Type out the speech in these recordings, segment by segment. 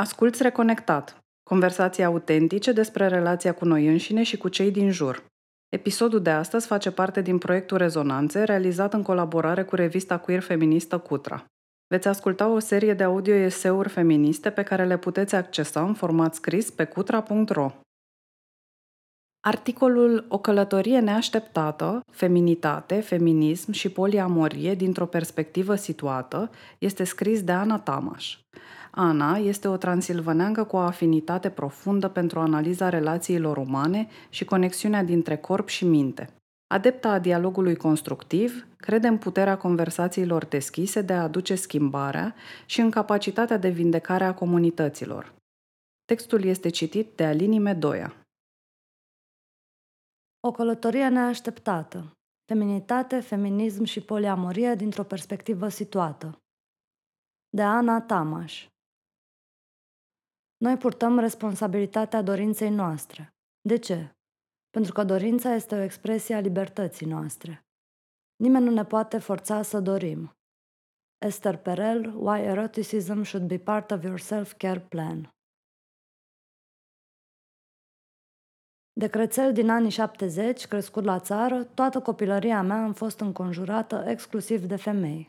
Asculți Reconectat. Conversații autentice despre relația cu noi înșine și cu cei din jur. Episodul de astăzi face parte din proiectul Rezonanțe, realizat în colaborare cu revista queer feministă Cutra. Veți asculta o serie de audio-eseuri feministe pe care le puteți accesa în format scris pe cutra.ro. Articolul O călătorie neașteptată, feminitate, feminism și poliamorie dintr-o perspectivă situată este scris de Ana Tamaș. Ana este o transilvaneancă cu o afinitate profundă pentru analiza relațiilor umane și conexiunea dintre corp și minte. Adepta a dialogului constructiv, crede în puterea conversațiilor deschise de a aduce schimbarea și în capacitatea de vindecare a comunităților. Textul este citit de Alini Medoia. O călătorie neașteptată. Feminitate, feminism și poliamorie dintr-o perspectivă situată. De Ana Tamaș. Noi purtăm responsabilitatea dorinței noastre. De ce? Pentru că dorința este o expresie a libertății noastre. Nimeni nu ne poate forța să dorim. Esther Perel, Why Eroticism Should Be Part of Your Self-Care Plan. De crețel din anii 70, crescut la țară, toată copilăria mea am fost înconjurată exclusiv de femei.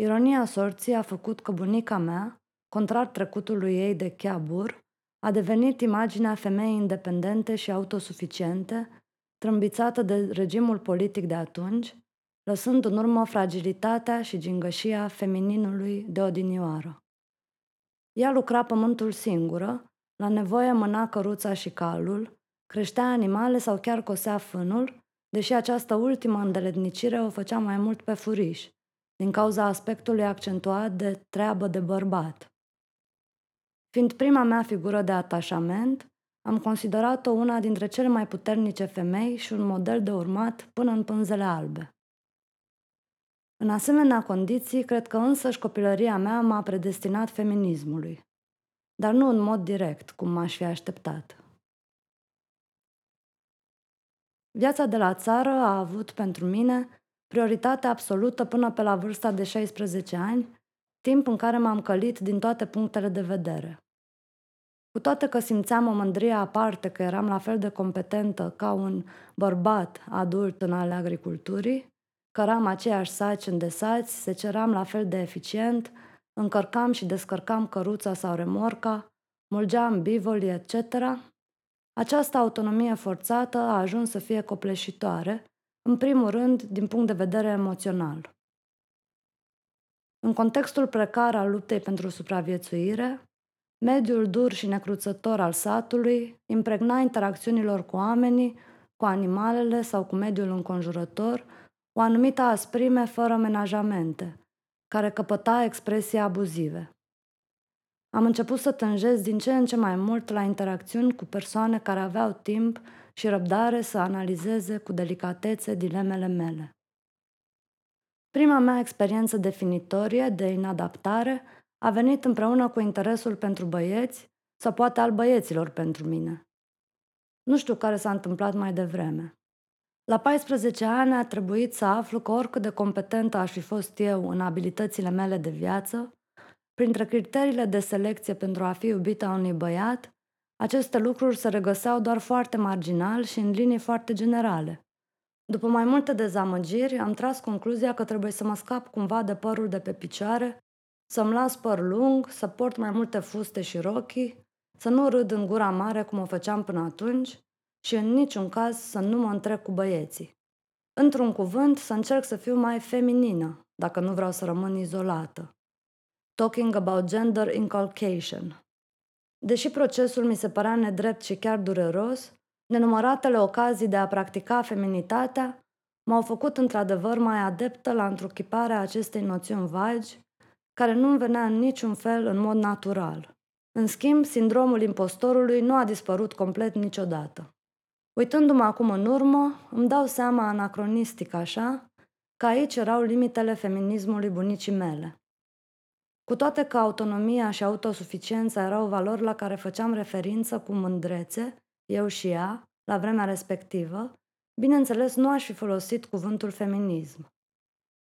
Ironia sorții a făcut că bunica mea, contrar trecutului ei de chiabur, a devenit imaginea femeii independente și autosuficiente, trâmbițată de regimul politic de atunci, lăsând în urmă fragilitatea și gingășia femininului de odinioară. Ea lucra pământul singură, la nevoie mâna căruța și calul, creștea animale sau chiar cosea fânul, deși această ultimă îndeletnicire o făcea mai mult pe furiș, din cauza aspectului accentuat de treabă de bărbat. Fiind prima mea figură de atașament, am considerat-o una dintre cele mai puternice femei și un model de urmat până în pânzele albe. În asemenea condiții, cred că însăși copilăria mea m-a predestinat feminismului, dar nu în mod direct, cum m-aș fi așteptat. Viața de la țară a avut pentru mine prioritate absolută până pe la vârsta de 16 ani, timp în care m-am călit din toate punctele de vedere. Cu toate că simțeam o mândrie aparte că eram la fel de competentă ca un bărbat adult în ale agriculturii, căram aceeași saci îndesați, se ceram la fel de eficient, încărcam și descărcam căruța sau remorca, mulgeam bivoli, etc., această autonomie forțată a ajuns să fie copleșitoare, în primul rând din punct de vedere emoțional. În contextul precar al luptei pentru supraviețuire, mediul dur și necruțător al satului impregna interacțiunilor cu oamenii, cu animalele sau cu mediul înconjurător o anumită asprime fără menajamente, care căpăta expresii abuzive. Am început să tânjesc din ce în ce mai mult la interacțiuni cu persoane care aveau timp și răbdare să analizeze cu delicatețe dilemele mele. Prima mea experiență definitorie de inadaptare a venit împreună cu interesul pentru băieți sau poate al băieților pentru mine. Nu știu care s-a întâmplat mai devreme. La 14 ani a trebuit să aflu că oricât de competentă aș fi fost eu în abilitățile mele de viață, Printre criteriile de selecție pentru a fi iubita unui băiat, aceste lucruri se regăseau doar foarte marginal și în linii foarte generale. După mai multe dezamăgiri, am tras concluzia că trebuie să mă scap cumva de părul de pe picioare, să-mi las păr lung, să port mai multe fuste și rochii, să nu râd în gura mare cum o făceam până atunci și în niciun caz să nu mă întrec cu băieții. Într-un cuvânt, să încerc să fiu mai feminină, dacă nu vreau să rămân izolată. Talking about Gender Inculcation. Deși procesul mi se părea nedrept și chiar dureros, nenumăratele ocazii de a practica feminitatea m-au făcut într-adevăr mai adeptă la întruchiparea acestei noțiuni vagi, care nu-mi venea în niciun fel în mod natural. În schimb, sindromul impostorului nu a dispărut complet niciodată. Uitându-mă acum în urmă, îmi dau seama anacronistic așa, că aici erau limitele feminismului bunicii mele. Cu toate că autonomia și autosuficiența erau valori la care făceam referință cu mândrețe, eu și ea, la vremea respectivă, bineînțeles nu aș fi folosit cuvântul feminism.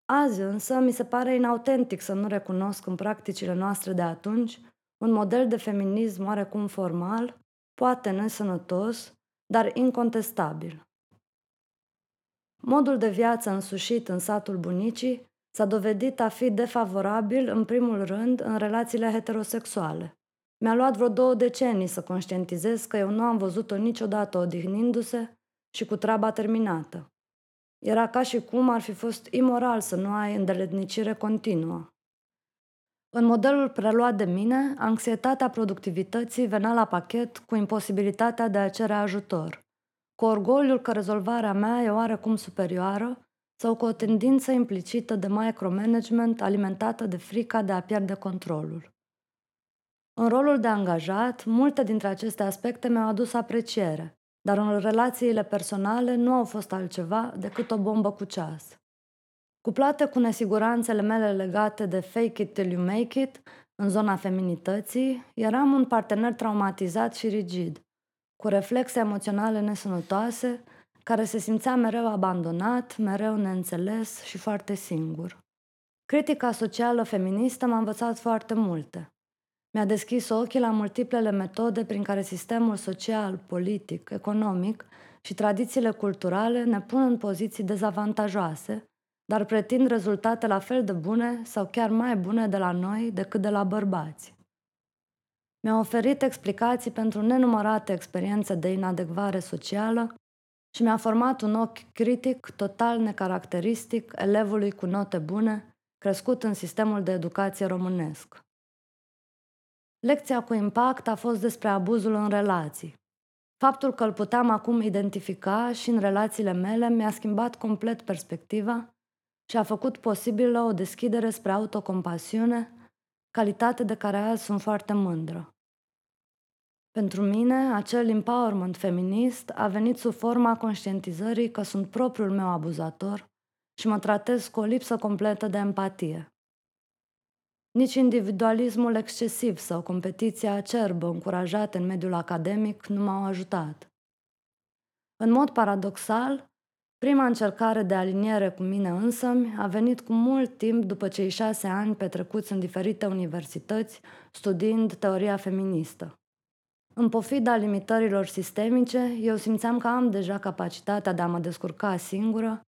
Azi însă mi se pare inautentic să nu recunosc în practicile noastre de atunci un model de feminism oarecum formal, poate nesănătos, dar incontestabil. Modul de viață însușit în satul bunicii s-a dovedit a fi defavorabil, în primul rând, în relațiile heterosexuale. Mi-a luat vreo două decenii să conștientizez că eu nu am văzut-o niciodată odihnindu-se și cu treaba terminată. Era ca și cum ar fi fost imoral să nu ai îndeletnicire continuă. În modelul preluat de mine, anxietatea productivității venea la pachet cu imposibilitatea de a cere ajutor, cu orgoliul că rezolvarea mea e oarecum superioară sau cu o tendință implicită de micromanagement alimentată de frica de a pierde controlul. În rolul de angajat, multe dintre aceste aspecte mi-au adus apreciere, dar în relațiile personale nu au fost altceva decât o bombă cu ceas. Cuplate cu nesiguranțele mele legate de fake it till you make it, în zona feminității, eram un partener traumatizat și rigid, cu reflexe emoționale nesănătoase, care se simțea mereu abandonat, mereu neînțeles și foarte singur. Critica socială feministă m-a învățat foarte multe. Mi-a deschis ochii la multiplele metode prin care sistemul social, politic, economic și tradițiile culturale ne pun în poziții dezavantajoase, dar pretind rezultate la fel de bune sau chiar mai bune de la noi decât de la bărbați. Mi-a oferit explicații pentru nenumărate experiențe de inadecvare socială și mi-a format un ochi critic total necaracteristic elevului cu note bune, crescut în sistemul de educație românesc. Lecția cu impact a fost despre abuzul în relații. Faptul că îl puteam acum identifica și în relațiile mele mi-a schimbat complet perspectiva și a făcut posibilă o deschidere spre autocompasiune, calitate de care azi sunt foarte mândră. Pentru mine, acel empowerment feminist a venit sub forma conștientizării că sunt propriul meu abuzator și mă tratez cu o lipsă completă de empatie. Nici individualismul excesiv sau competiția acerbă încurajate în mediul academic nu m-au ajutat. În mod paradoxal, prima încercare de aliniere cu mine însă a venit cu mult timp după cei șase ani petrecuți în diferite universități studiind teoria feministă. În pofida limitărilor sistemice, eu simțeam că am deja capacitatea de a mă descurca singură,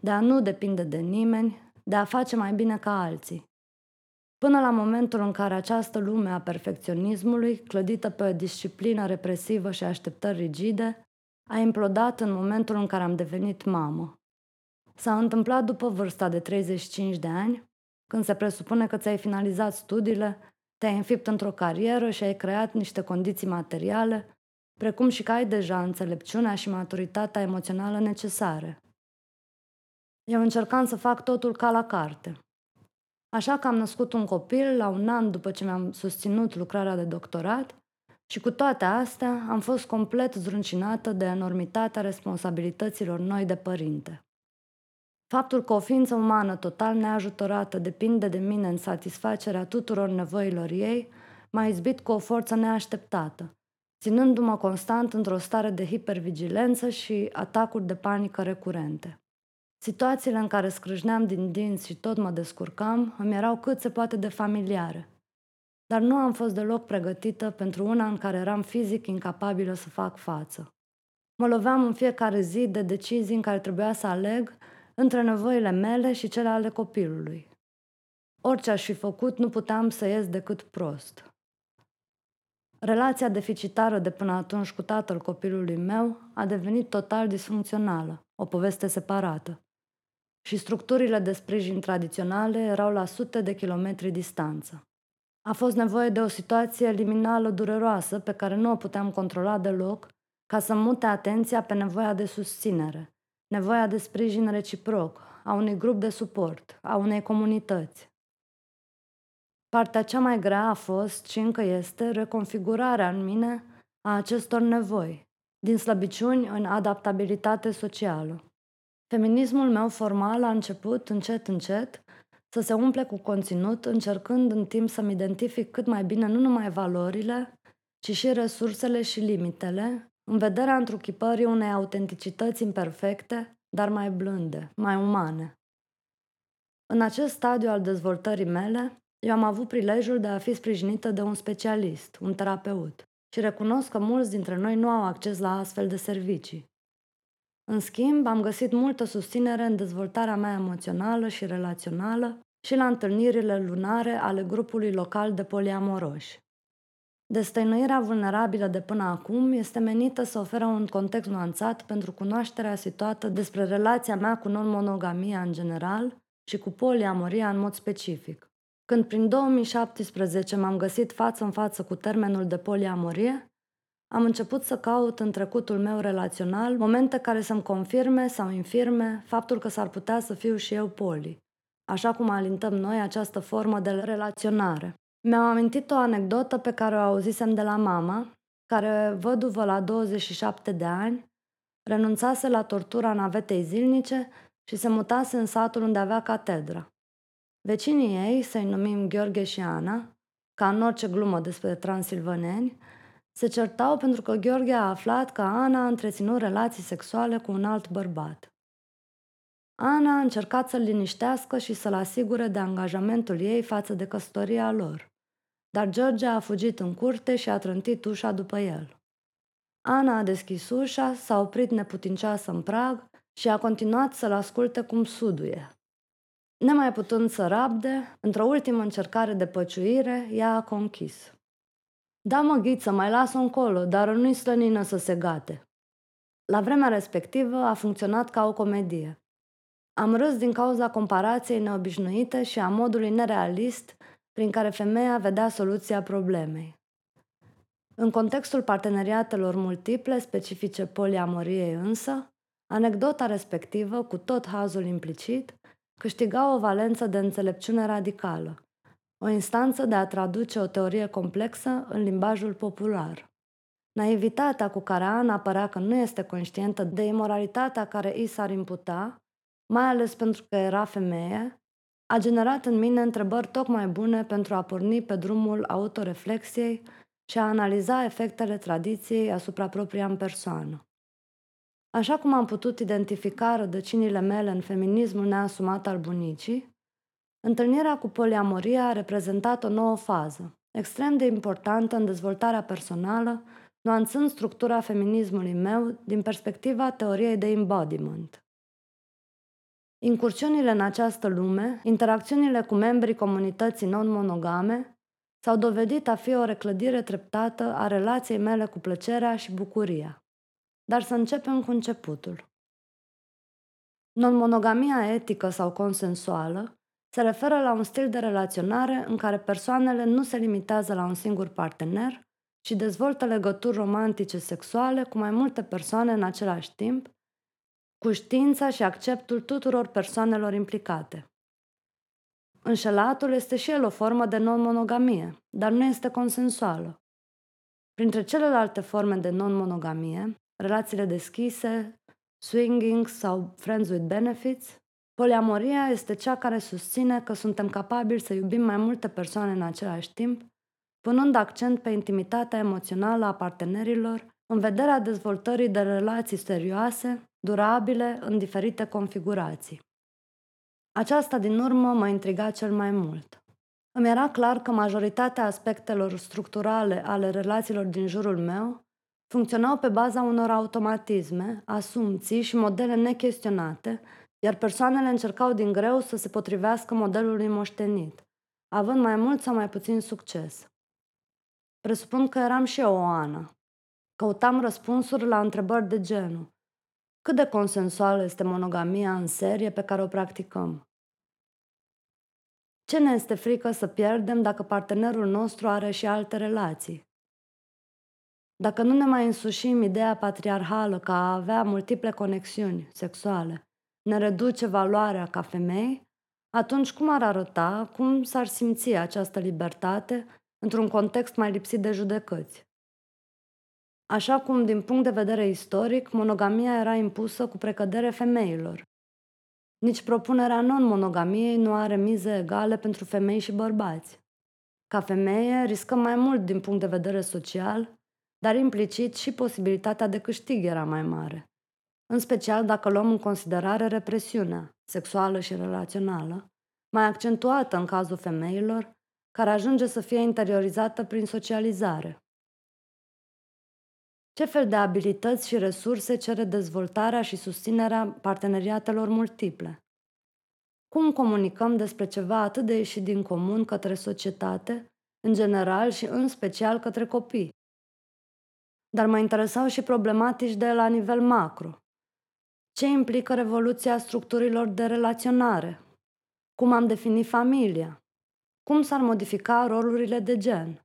de a nu depinde de nimeni, de a face mai bine ca alții. Până la momentul în care această lume a perfecționismului, clădită pe o disciplină represivă și așteptări rigide, a implodat în momentul în care am devenit mamă. S-a întâmplat după vârsta de 35 de ani, când se presupune că ți-ai finalizat studiile, te-ai înfipt într-o carieră și ai creat niște condiții materiale, precum și că ai deja înțelepciunea și maturitatea emoțională necesare. Eu încercam să fac totul ca la carte. Așa că am născut un copil la un an după ce mi-am susținut lucrarea de doctorat și cu toate astea am fost complet zruncinată de enormitatea responsabilităților noi de părinte. Faptul că o ființă umană total neajutorată depinde de mine în satisfacerea tuturor nevoilor ei m-a izbit cu o forță neașteptată, ținându-mă constant într-o stare de hipervigilență și atacuri de panică recurente. Situațiile în care scrâșneam din dinți și tot mă descurcam îmi erau cât se poate de familiare. Dar nu am fost deloc pregătită pentru una în care eram fizic incapabilă să fac față. Mă loveam în fiecare zi de decizii în care trebuia să aleg între nevoile mele și cele ale copilului. Orice aș fi făcut, nu puteam să ies decât prost. Relația deficitară de până atunci cu tatăl copilului meu a devenit total disfuncțională, o poveste separată. Și structurile de sprijin tradiționale erau la sute de kilometri distanță. A fost nevoie de o situație liminală dureroasă pe care nu o puteam controla deloc ca să mute atenția pe nevoia de susținere, nevoia de sprijin reciproc, a unui grup de suport, a unei comunități. Partea cea mai grea a fost și încă este reconfigurarea în mine a acestor nevoi, din slăbiciuni în adaptabilitate socială. Feminismul meu formal a început, încet, încet, să se umple cu conținut, încercând în timp să-mi identific cât mai bine nu numai valorile, ci și resursele și limitele, în vederea întruchipării unei autenticități imperfecte, dar mai blânde, mai umane. În acest stadiu al dezvoltării mele, eu am avut prilejul de a fi sprijinită de un specialist, un terapeut, și recunosc că mulți dintre noi nu au acces la astfel de servicii. În schimb, am găsit multă susținere în dezvoltarea mea emoțională și relațională și la întâlnirile lunare ale grupului local de poliamoroși. Destăinuirea vulnerabilă de până acum este menită să oferă un context nuanțat pentru cunoașterea situată despre relația mea cu non-monogamia în general și cu poliamoria în mod specific. Când prin 2017 m-am găsit față în față cu termenul de poliamorie, am început să caut în trecutul meu relațional momente care să-mi confirme sau infirme faptul că s-ar putea să fiu și eu poli, așa cum alintăm noi această formă de relaționare. Mi-am amintit o anecdotă pe care o auzisem de la mama, care, văduvă la 27 de ani, renunțase la tortura navetei zilnice și se mutase în satul unde avea catedra. Vecinii ei, să-i numim Gheorghe și Ana, ca în orice glumă despre transilvaneni, se certau pentru că Gheorghe a aflat că Ana a întreținut relații sexuale cu un alt bărbat. Ana a încercat să-l liniștească și să-l asigure de angajamentul ei față de căsătoria lor, dar George a fugit în curte și a trântit ușa după el. Ana a deschis ușa, s-a oprit neputincioasă în prag și a continuat să-l asculte cum suduie. Nemai putând să rabde, într-o ultimă încercare de păciuire, ea a conchis. Da, mă, ghiță, mai las-o încolo, dar nu-i slănină să se gate. La vremea respectivă a funcționat ca o comedie. Am râs din cauza comparației neobișnuite și a modului nerealist prin care femeia vedea soluția problemei. În contextul parteneriatelor multiple specifice poliamoriei însă, anecdota respectivă, cu tot hazul implicit, câștiga o valență de înțelepciune radicală, o instanță de a traduce o teorie complexă în limbajul popular. Naivitatea cu care Ana părea că nu este conștientă de imoralitatea care i s-ar imputa, mai ales pentru că era femeie, a generat în mine întrebări tocmai bune pentru a porni pe drumul autoreflexiei și a analiza efectele tradiției asupra propria în persoană. Așa cum am putut identifica rădăcinile mele în feminismul neasumat al bunicii, întâlnirea cu poliamoria a reprezentat o nouă fază, extrem de importantă în dezvoltarea personală, nuanțând structura feminismului meu din perspectiva teoriei de embodiment. Incursiunile în această lume, interacțiunile cu membrii comunității non-monogame, s-au dovedit a fi o reclădire treptată a relației mele cu plăcerea și bucuria. Dar să începem cu începutul. Non-monogamia etică sau consensuală se referă la un stil de relaționare în care persoanele nu se limitează la un singur partener, ci dezvoltă legături romantice sexuale cu mai multe persoane în același timp, cu știința și acceptul tuturor persoanelor implicate. Înșelatul este și el o formă de non-monogamie, dar nu este consensuală. Printre celelalte forme de non-monogamie, relațiile deschise, swinging sau friends with benefits, poliamoria este cea care susține că suntem capabili să iubim mai multe persoane în același timp, punând accent pe intimitatea emoțională a partenerilor în vederea dezvoltării de relații serioase, durabile, în diferite configurații. Aceasta din urmă mă intriga cel mai mult. Îmi era clar că majoritatea aspectelor structurale ale relațiilor din jurul meu funcționau pe baza unor automatisme, asumții și modele nechestionate, iar persoanele încercau din greu să se potrivească modelului moștenit, având mai mult sau mai puțin succes. Presupun că eram și eu o Ana. Căutam răspunsuri la întrebări de genul. Cât de consensuală este monogamia în serie pe care o practicăm? Ce ne este frică să pierdem dacă partenerul nostru are și alte relații? Dacă nu ne mai însușim ideea patriarhală ca a avea multiple conexiuni sexuale, ne reduce valoarea ca femei, atunci cum ar arăta, cum s-ar simți această libertate într-un context mai lipsit de judecăți? Așa cum, din punct de vedere istoric, monogamia era impusă cu precădere femeilor. Nici propunerea non-monogamiei nu are mize egale pentru femei și bărbați. Ca femeie, riscăm mai mult din punct de vedere social dar implicit și posibilitatea de câștig era mai mare. În special dacă luăm în considerare represiunea, sexuală și relațională, mai accentuată în cazul femeilor, care ajunge să fie interiorizată prin socializare. Ce fel de abilități și resurse cere dezvoltarea și susținerea parteneriatelor multiple? Cum comunicăm despre ceva atât de ieșit din comun către societate, în general și în special către copii? Dar mă interesau și problematici de la nivel macro. Ce implică revoluția structurilor de relaționare? Cum am definit familia? Cum s-ar modifica rolurile de gen?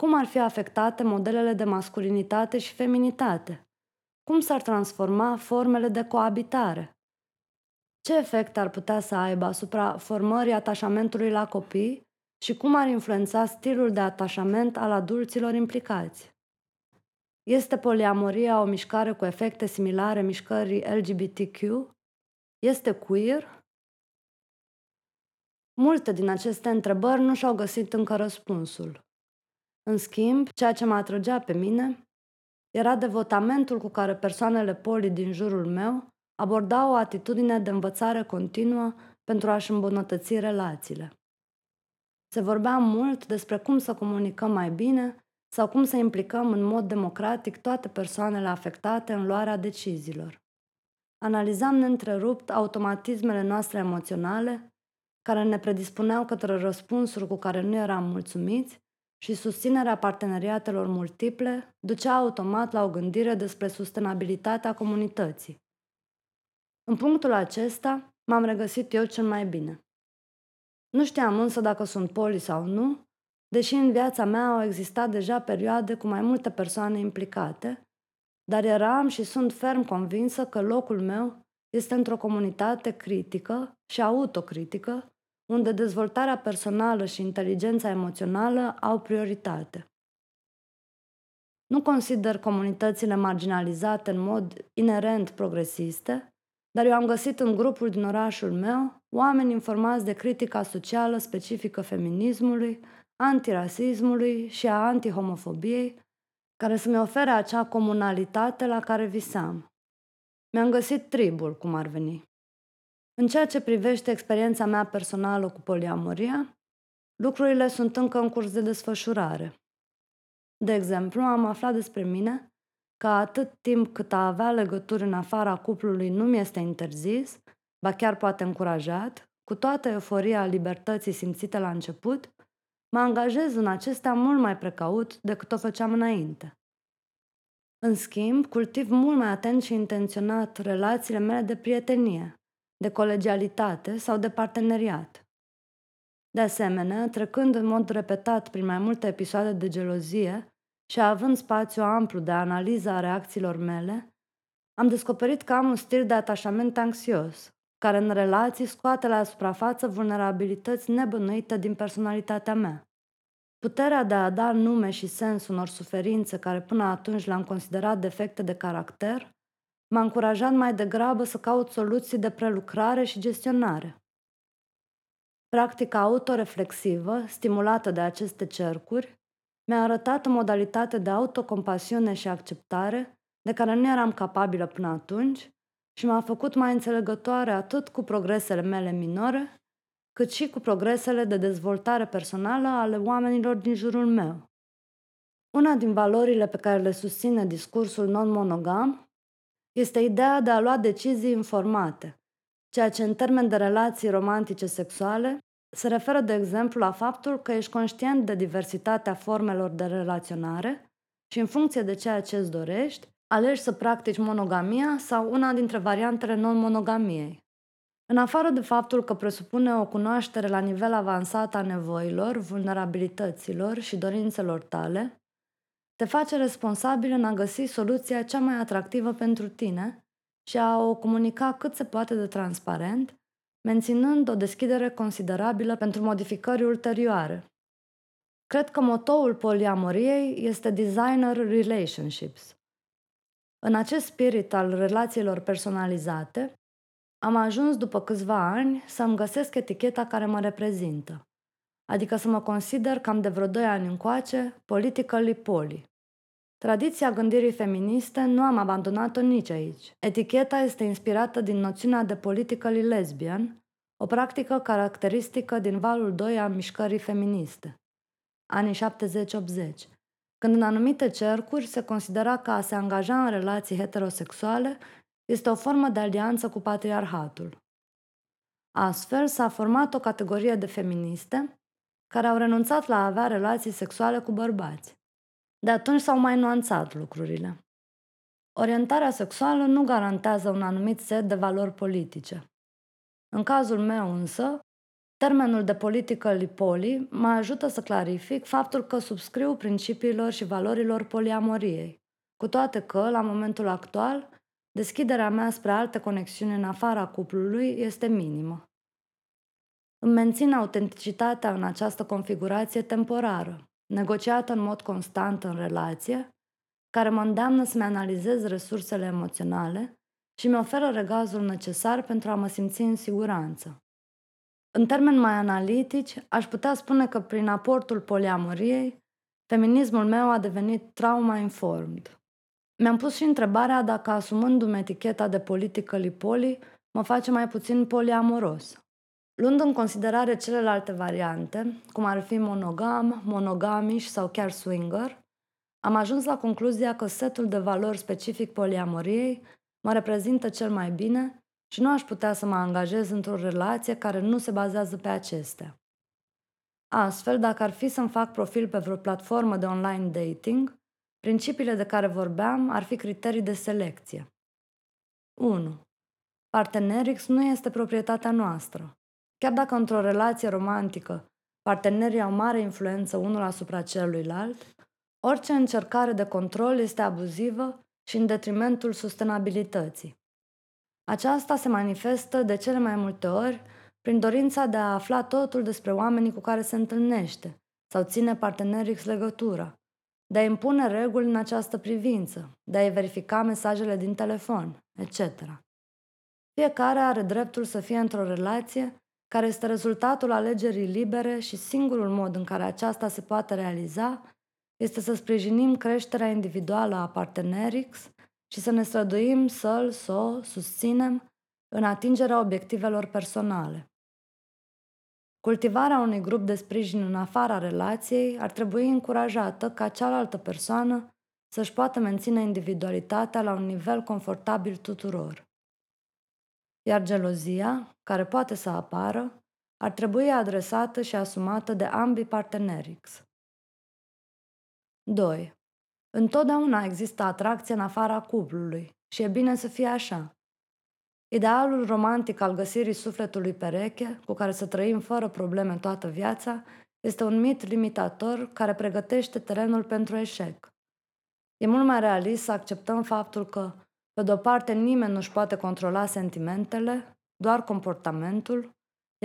Cum ar fi afectate modelele de masculinitate și feminitate? Cum s-ar transforma formele de coabitare? Ce efect ar putea să aibă asupra formării atașamentului la copii și cum ar influența stilul de atașament al adulților implicați? Este poliamoria o mișcare cu efecte similare mișcării LGBTQ? Este queer? Multe din aceste întrebări nu și-au găsit încă răspunsul. În schimb, ceea ce mă atrăgea pe mine era devotamentul cu care persoanele poli din jurul meu abordau o atitudine de învățare continuă pentru a-și îmbunătăți relațiile. Se vorbea mult despre cum să comunicăm mai bine sau cum să implicăm în mod democratic toate persoanele afectate în luarea deciziilor. Analizam neîntrerupt automatismele noastre emoționale care ne predispuneau către răspunsuri cu care nu eram mulțumiți și susținerea parteneriatelor multiple ducea automat la o gândire despre sustenabilitatea comunității. În punctul acesta m-am regăsit eu cel mai bine. Nu știam însă dacă sunt poli sau nu, deși în viața mea au existat deja perioade cu mai multe persoane implicate, dar eram și sunt ferm convinsă că locul meu este într-o comunitate critică și autocritică, unde dezvoltarea personală și inteligența emoțională au prioritate. Nu consider comunitățile marginalizate în mod inerent progresiste, dar eu am găsit în grupul din orașul meu oameni informați de critica socială specifică feminismului, antirasismului și a antihomofobiei, care să-mi ofere acea comunalitate la care visam. Mi-am găsit tribul, cum ar veni. În ceea ce privește experiența mea personală cu poliamoria, lucrurile sunt încă în curs de desfășurare. De exemplu, am aflat despre mine că atât timp cât a avea legături în afara cuplului nu mi este interzis, ba chiar poate încurajat, cu toată euforia libertății simțite la început, mă angajez în acestea mult mai precaut decât o făceam înainte. În schimb, cultiv mult mai atent și intenționat relațiile mele de prietenie, de colegialitate sau de parteneriat. De asemenea, trecând în mod repetat prin mai multe episoade de gelozie și având spațiu amplu de analiză a reacțiilor mele, am descoperit că am un stil de atașament anxios, care în relații scoate la suprafață vulnerabilități nebănuite din personalitatea mea. Puterea de a da nume și sens unor suferințe care până atunci le-am considerat defecte de caracter m-a încurajat mai degrabă să caut soluții de prelucrare și gestionare. Practica autoreflexivă, stimulată de aceste cercuri, mi-a arătat o modalitate de autocompasiune și acceptare de care nu eram capabilă până atunci și m-a făcut mai înțelegătoare atât cu progresele mele minore, cât și cu progresele de dezvoltare personală ale oamenilor din jurul meu. Una din valorile pe care le susține discursul non-monogam este ideea de a lua decizii informate, ceea ce în termen de relații romantice sexuale se referă, de exemplu, la faptul că ești conștient de diversitatea formelor de relaționare și în funcție de ceea ce îți dorești, alegi să practici monogamia sau una dintre variantele non-monogamiei. În afară de faptul că presupune o cunoaștere la nivel avansat a nevoilor, vulnerabilităților și dorințelor tale, te face responsabil în a găsi soluția cea mai atractivă pentru tine și a o comunica cât se poate de transparent, menținând o deschidere considerabilă pentru modificări ulterioare. Cred că motoul poliamoriei este Designer Relationships. În acest spirit al relațiilor personalizate, am ajuns după câțiva ani să-mi găsesc eticheta care mă reprezintă, adică să mă consider cam de vreo 2 ani încoace politically poli. Tradiția gândirii feministe nu am abandonat-o nici aici. Eticheta este inspirată din noțiunea de politically lesbian, o practică caracteristică din valul 2 a mișcării feministe, anii 70-80, când în anumite cercuri se considera că a se angaja în relații heterosexuale este o formă de alianță cu patriarhatul. Astfel s-a format o categorie de feministe care au renunțat la a avea relații sexuale cu bărbați. De atunci s-au mai nuanțat lucrurile. Orientarea sexuală nu garantează un anumit set de valori politice. În cazul meu însă, termenul de politică lipoli mă ajută să clarific faptul că subscriu principiilor și valorilor poliamoriei, cu toate că, la momentul actual, deschiderea mea spre alte conexiuni în afara cuplului este minimă. Îmi mențin autenticitatea în această configurație temporară, negociată în mod constant în relație, care mă îndeamnă să-mi analizez resursele emoționale și mi oferă regazul necesar pentru a mă simți în siguranță. În termeni mai analitici, aș putea spune că prin aportul poliamoriei, feminismul meu a devenit trauma-informed. Mi-am pus și întrebarea dacă asumându-mi eticheta de politică lipoli mă face mai puțin poliamoros. Luând în considerare celelalte variante, cum ar fi monogam, monogamiș sau chiar swinger, am ajuns la concluzia că setul de valori specific poliamoriei mă reprezintă cel mai bine și nu aș putea să mă angajez într-o relație care nu se bazează pe acestea. Astfel, dacă ar fi să-mi fac profil pe vreo platformă de online dating, principiile de care vorbeam ar fi criterii de selecție. 1. Partenerix nu este proprietatea noastră. Chiar dacă într-o relație romantică partenerii au mare influență unul asupra celuilalt, orice încercare de control este abuzivă și în detrimentul sustenabilității. Aceasta se manifestă de cele mai multe ori prin dorința de a afla totul despre oamenii cu care se întâlnește sau ține partenerii legătura, de a impune reguli în această privință, de a-i verifica mesajele din telefon, etc. Fiecare are dreptul să fie într-o relație care este rezultatul alegerii libere și singurul mod în care aceasta se poate realiza este să sprijinim creșterea individuală a partenerix și să ne străduim să-l, să o susținem în atingerea obiectivelor personale. Cultivarea unui grup de sprijin în afara relației ar trebui încurajată ca cealaltă persoană să-și poată menține individualitatea la un nivel confortabil tuturor. Iar gelozia, care poate să apară, ar trebui adresată și asumată de ambii partenerix. 2. Întotdeauna există atracție în afara cuplului și e bine să fie așa. Idealul romantic al găsirii sufletului pereche, cu care să trăim fără probleme toată viața, este un mit limitator care pregătește terenul pentru eșec. E mult mai realist să acceptăm faptul că, pe de-o parte, nimeni nu-și poate controla sentimentele, doar comportamentul,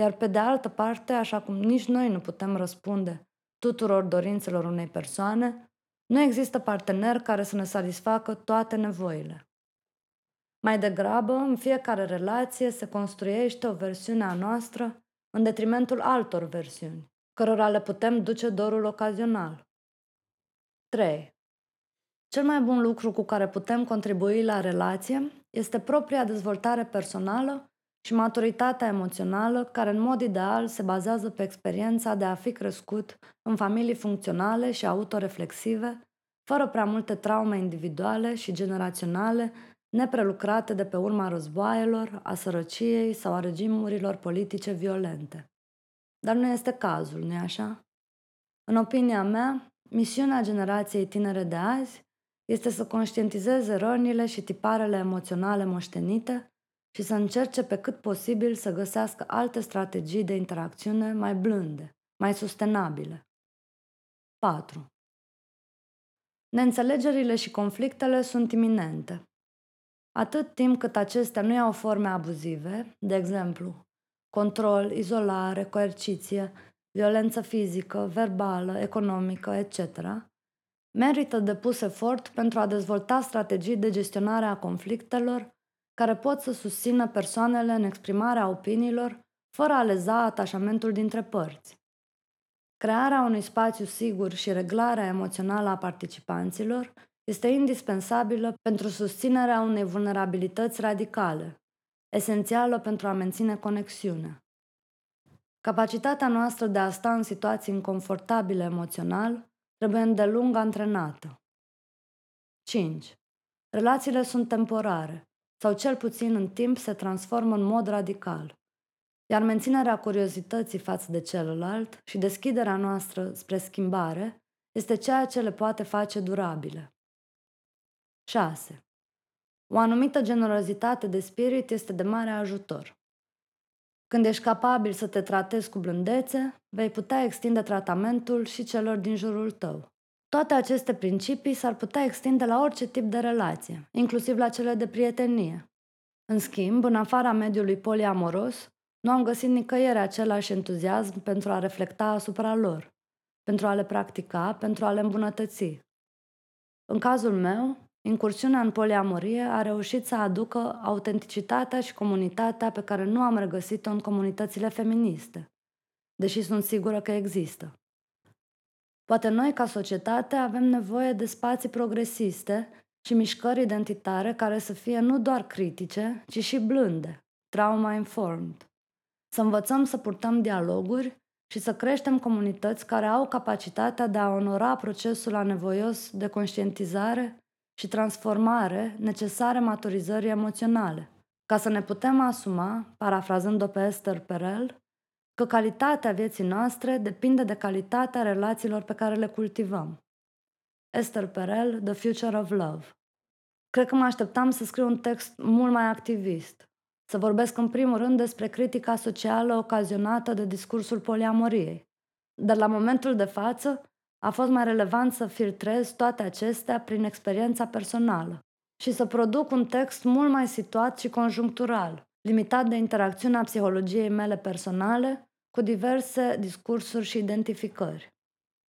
iar pe de altă parte, așa cum nici noi nu putem răspunde tuturor dorințelor unei persoane, nu există partener care să ne satisfacă toate nevoile. Mai degrabă, în fiecare relație se construiește o versiune a noastră în detrimentul altor versiuni, cărora le putem duce dorul ocazional. 3. Cel mai bun lucru cu care putem contribui la relație este propria dezvoltare personală și maturitatea emoțională, care în mod ideal se bazează pe experiența de a fi crescut în familii funcționale și autoreflexive, fără prea multe traume individuale și generaționale neprelucrate de pe urma războaielor, a sărăciei sau a regimurilor politice violente. Dar nu este cazul, nu-i așa? În opinia mea, misiunea generației tinere de azi este să conștientizeze rănile și tiparele emoționale moștenite și să încerce pe cât posibil să găsească alte strategii de interacțiune mai blânde, mai sustenabile. 4. Neînțelegerile și conflictele sunt iminente. Atât timp cât acestea nu iau forme abuzive, de exemplu, control, izolare, coerciție, violență fizică, verbală, economică, etc., merită depus efort pentru a dezvolta strategii de gestionare a conflictelor care pot să susțină persoanele în exprimarea opiniilor fără a leza atașamentul dintre părți. Crearea unui spațiu sigur și reglarea emoțională a participanților este indispensabilă pentru susținerea unei vulnerabilități radicale, esențială pentru a menține conexiunea. Capacitatea noastră de a sta în situații inconfortabile emoțional trebuie îndelung antrenată. 5. Relațiile sunt temporare, sau cel puțin în timp se transformă în mod radical. Iar menținerea curiozității față de celălalt și deschiderea noastră spre schimbare este ceea ce le poate face durabile. 6. O anumită generozitate de spirit este de mare ajutor. Când ești capabil să te tratezi cu blândețe, vei putea extinde tratamentul și celor din jurul tău. Toate aceste principii s-ar putea extinde la orice tip de relație, inclusiv la cele de prietenie. În schimb, în afara mediului poliamoros, nu am găsit nicăieri același entuziasm pentru a reflecta asupra lor, pentru a le practica, pentru a le îmbunătăți. În cazul meu, incursiunea în poliamorie a reușit să aducă autenticitatea și comunitatea pe care nu am regăsit-o în comunitățile feministe, deși sunt sigură că există. Poate noi, ca societate, avem nevoie de spații progresiste și mișcări identitare care să fie nu doar critice, ci și blânde, trauma-informed. Să învățăm să purtăm dialoguri și să creștem comunități care au capacitatea de a onora procesul anevoios de conștientizare și transformare necesare maturizării emoționale, ca să ne putem asuma, parafrazând-o pe Esther Perel, că calitatea vieții noastre depinde de calitatea relațiilor pe care le cultivăm. Esther Perel, The Future of Love. Cred că mă așteptam să scriu un text mult mai activist, să vorbesc în primul rând despre critica socială ocazionată de discursul poliamoriei. Dar la momentul de față a fost mai relevant să filtrez toate acestea prin experiența personală și să produc un text mult mai situat și conjunctural, limitat de interacțiunea psihologiei mele personale cu diverse discursuri și identificări.